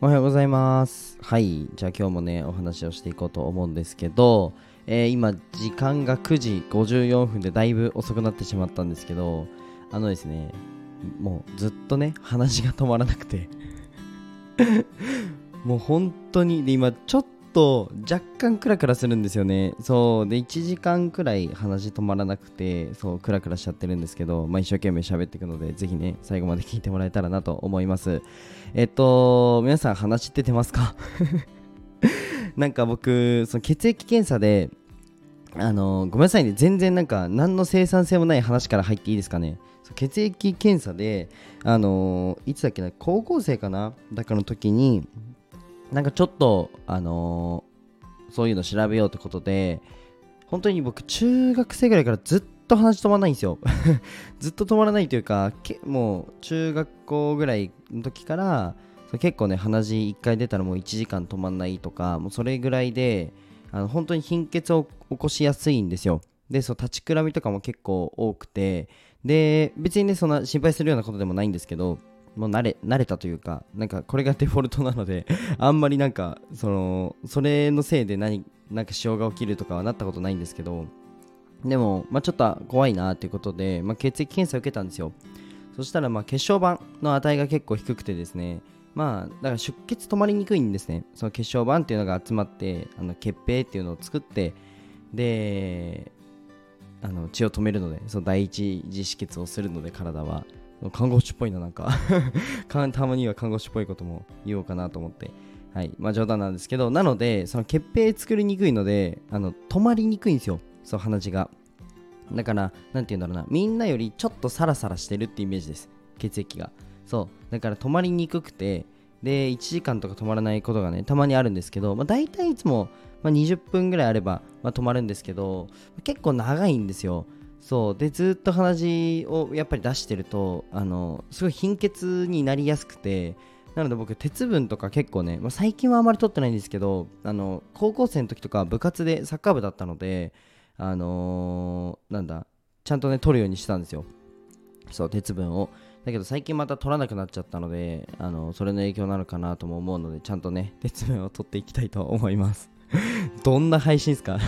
おはようございます。はい。じゃあ今日もね、お話をしていこうと思うんですけど、えー今、時間が9時54分でだいぶ遅くなってしまったんですけど、あのですね、もうずっとね、話が止まらなくて、もう本当に、で、今、ちょっと若干クラクラするんですよね。そう。で、1時間くらい話止まらなくて、そう、クラクラしちゃってるんですけど、まあ一生懸命喋っていくので、ぜひね、最後まで聞いてもらえたらなと思います。えっと、皆さん話って出ますか？なんか僕、その血液検査で、あのごめんなさいね、全然なんか何の生産性もない話から入っていいですかね？血液検査で、あのいつだっけな、高校生かな？だからの時に、なんかちょっと、あのそういうの調べようってことで、本当に僕、中学生ぐらいからずっと話止まらないんですよ。ずっと止まらないというか、もう中学校ぐらいの時から、結構ね、鼻血1回出たらもう1時間止まんないとか、もうそれぐらいで、あの本当に貧血を起こしやすいんですよ。で、そう立ちくらみとかも結構多くて、で、別にね、そんな心配するようなことでもないんですけど、もう慣れ慣れたというか、なんかこれがデフォルトなので、あんまりなんか、その、それのせいで何、なんか支障が起きるとかはなったことないんですけど、でも、まあ、ちょっと怖いなっていうことで、まあ、血液検査を受けたんですよ。そしたら、まあ、血小板の値が結構低くてですね、まあ、だから出血止まりにくいんですね。その血小板っていうのが集まって、あの血平っていうのを作って、で、あの血を止めるので、その第一次止血をするので、体は。看護師っぽいな、なんか。たまには看護師っぽいことも言おうかなと思って。はい。まあ冗談なんですけど、なので、その血平作りにくいので、あの止まりにくいんですよ。そう、鼻血が。だから、なんて言うんだろうな、みんなよりちょっとサラサラしてるってイメージです。血液が。そう。だから止まりにくくて、で、1時間とか止まらないことがね、たまにあるんですけど、まあ大体いつも、まあ、20分ぐらいあれば、まあ、止まるんですけど、結構長いんですよ。そう。で、ずっと鼻血をやっぱり出してると、あの、すごい貧血になりやすくて、なので僕、鉄分とか結構ね、まあ、最近はあまり取ってないんですけど、あの、高校生の時とか部活でサッカー部だったので、あのーなんだ、ちゃんとね、取るようにしたんですよ。そう、鉄分を。だけど最近また取らなくなっちゃったので、あのそれの影響なのかなとも思うので、ちゃんとね、鉄分を取っていきたいと思います。どんな配信ですか？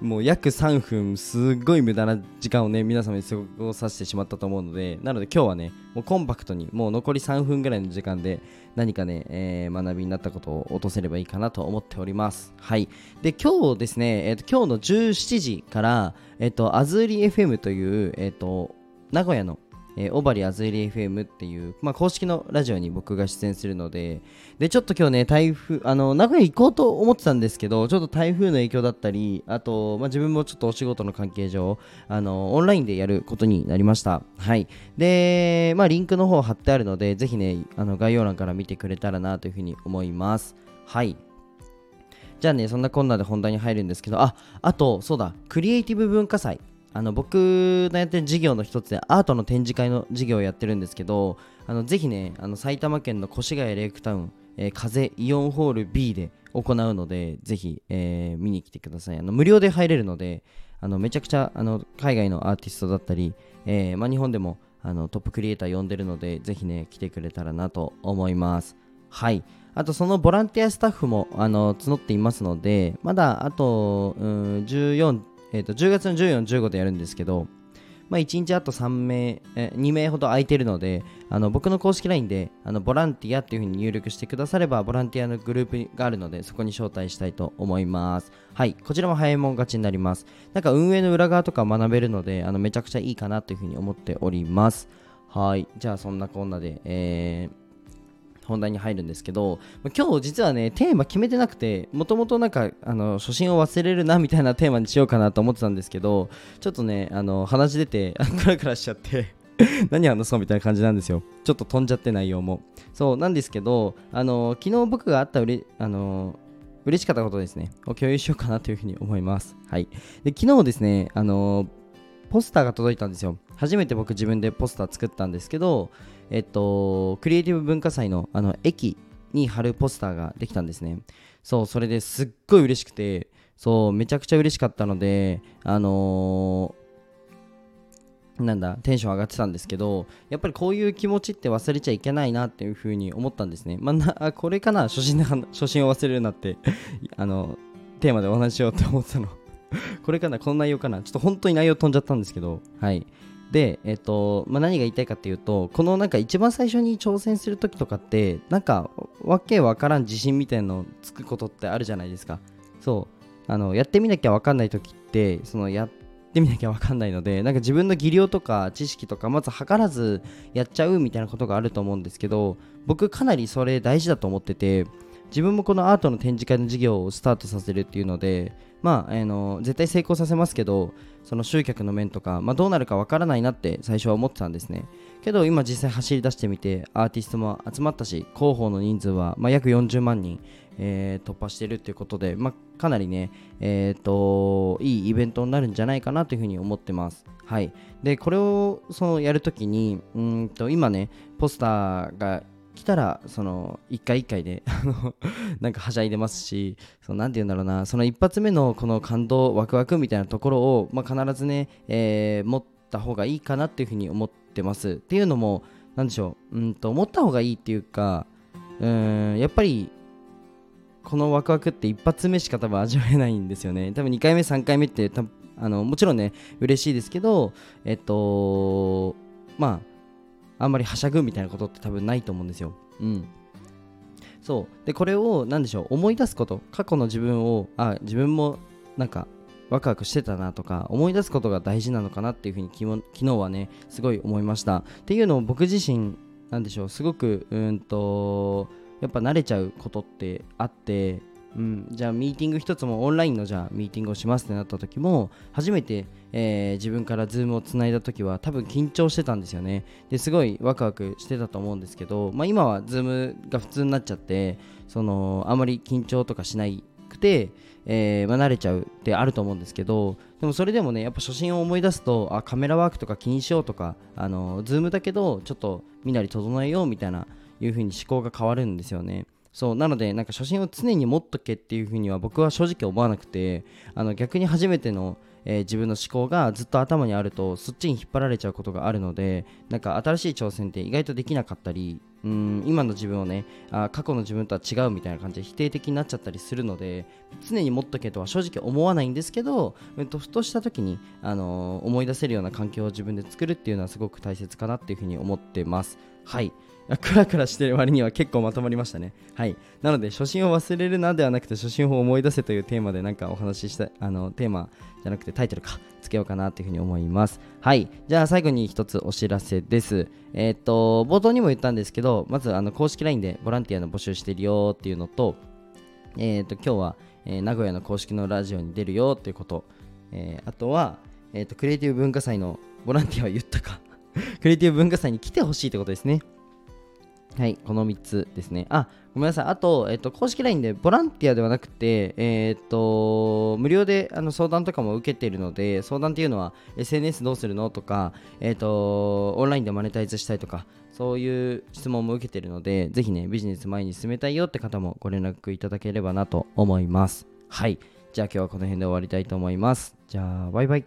もう約3分、すっごい無駄な時間をね、皆様に過ごさせてしまったと思うので、なので今日はね、もうコンパクトに、もう残り3分ぐらいの時間で、何かね、えー学びになったことを落とせればいいかなと思っております。はい。で、今日ですね、えーと今日の17時から、えっ、と、アズーリ FM という、えっ、と、名古屋の、えー、オバリアズーリ FM っていう、まあ、公式のラジオに僕が出演するので、で、ちょっと今日ね、台風、あの、名古屋行こうと思ってたんですけど、ちょっと台風の影響だったり、あと、まあ、自分もちょっとお仕事の関係上、あの、オンラインでやることになりました。はい。で、まあ、リンクの方貼ってあるので、ぜひね、あの、概要欄から見てくれたらなというふうに思います。はい。じゃあね、そんなこんなで本題に入るんですけど、あ、あと、そうだ、クリエイティブ文化祭。あの僕のやってる事業の一つでアートの展示会の事業をやってるんですけどあのぜひねあの埼玉県の越谷レイクタウン、えー風イオンホール B で行うのでぜひ、えー見に来てください。あの無料で入れるのであのめちゃくちゃあの海外のアーティストだったり、えーまあ、日本でもあのトップクリエイター呼んでるのでぜひね来てくれたらなと思います。はい。あとそのボランティアスタッフもあの募っていますのでまだあと14えー、と10月の14、15でやるんですけど、まあ、1日あと3名、え2名ほど空いてるので、あの僕の公式 LINE であのボランティアっていう風に入力してくだされば、ボランティアのグループがあるので、そこに招待したいと思います。はい、こちらも早いもん勝ちになります。なんか運営の裏側とか学べるので、あのめちゃくちゃいいかなという風に思っております。はい、じゃあそんなこんなで、えー本題に入るんですけど今日実はねテーマ決めてなくてもともとなんかあの初心を忘れるなみたいなテーマにしようかなと思ってたんですけどちょっとねあの話出て クラクラしちゃって 何話そうみたいな感じなんですよ。ちょっと飛んじゃって内容も。そうなんですけどあの昨日僕があったうれあの嬉しかったことですね。を共有しようかなというふうに思います。はい。で昨日ですねあのポスターが届いたんですよ。初めて僕自分でポスター作ったんですけどえっと、クリエイティブ文化祭のあの駅に貼るポスターができたんですね。そう、それですっごい嬉しくて、そう、めちゃくちゃ嬉しかったので、あのなんだテンション上がってたんですけどやっぱりこういう気持ちって忘れちゃいけないなっていうふうに思ったんですね。まあ、なこれかな初心初心を忘れるなって あのテーマでお話ししようって思ったの これかなこの内容かなちょっと本当に内容飛んじゃったんですけどはいで、えっ、と、まあ、何が言いたいかっていうと、このなんか一番最初に挑戦するときとかって、なんかわけわからん自信みたいのつくことってあるじゃないですか。そう。あの、やってみなきゃわかんないときって、そのやってみなきゃわかんないので、なんか自分の技量とか知識とか、まず測らずやっちゃうみたいなことがあると思うんですけど、僕かなりそれ大事だと思ってて、自分もこのアートの展示会の事業をスタートさせるっていうので、まあ、あの絶対成功させますけどその集客の面とか、まあ、どうなるかわからないなって最初は思ってたんですね。けど今実際走り出してみてアーティストも集まったし広報の人数は、まあ、約40万人、えー、突破しているということで、まあ、かなりね、えーと、いいイベントになるんじゃないかなというふうに思ってます。はい。でこれをそのやるときにうんと今ねポスターが来たらその1回1回で なんかはしゃいでますしそのなて言うんだろうなその一発目のこの感動ワクワクみたいなところを、まあ、必ずね、え、持った方がいいかなっていうふうに思ってます。っていうのも何でしょううんと思った方がいいっていうかうんやっぱりこのワクワクって一発目しか多分味わえないんですよね。多分2回目3回目ってあのもちろんね嬉しいですけどえっとまああんまりはしゃぐみたいなことって多分ないと思うんですよ。うん。そう。で、これを、何でしょう、思い出すこと、過去の自分を、あ、自分もなんか、ワクワクしてたなとか、思い出すことが大事なのかなっていうふうに昨日はね、すごい思いました。っていうのを僕自身、なんでしょう、すごく、うんと、やっぱ慣れちゃうことってあって、うん、じゃあミーティング一つもオンラインのじゃあミーティングをしますってなった時も初めて、えー、自分からズームをつないだ時は多分緊張してたんですよね。ですごいワクワクしてたと思うんですけど、まあ、今はズームが普通になっちゃってそのあまり緊張とかしなくて、えー、まあ、慣れちゃうってあると思うんですけどでもそれでもねやっぱ初心を思い出すとあカメラワークとか気にしようとかあのズームだけどちょっとみなり整えようみたいないう風に思考が変わるんですよね。そうなのでなんか初心を常に持っとけっていうふうには僕は正直思わなくてあの逆に初めての、えー、自分の思考がずっと頭にあるとそっちに引っ張られちゃうことがあるのでなんか新しい挑戦って意外とできなかったりうん今の自分をねあ過去の自分とは違うみたいな感じで否定的になっちゃったりするので常に持っとけとは正直思わないんですけど、えっと、ふとした時に、あのー、思い出せるような環境を自分で作るっていうのはすごく大切かなっていうふうに思ってますはいクラクラしてる割には結構まとまりましたね。はい。なので、初心を忘れるなではなくて、初心を思い出せというテーマでなんかお話しした、あの、テーマじゃなくてタイトルか、つけようかなというふうに思います。はい。じゃあ最後に一つお知らせです。えー、っと、冒頭にも言ったんですけど、まず、あの、公式 LINE でボランティアの募集してるよっていうのと、えー、と、今日は、えー、名古屋の公式のラジオに出るよっていうこと、えあとは、えっと、クリエイティブ文化祭のボランティアは言ったか クリエイティブ文化祭に来てほしいってことですね。はい、この3つですね。あ、ごめんなさい。あと、えっと、公式 LINE でボランティアではなくて、えっと、無料であの相談とかも受けているので、相談っていうのは SNS どうするのとか、えっと、オンラインでマネタイズしたいとか、そういう質問も受けているので、ぜひね、ビジネス前に進めたいよって方もご連絡いただければなと思います。はい。じゃあ今日はこの辺で終わりたいと思います。じゃあ、バイバイ。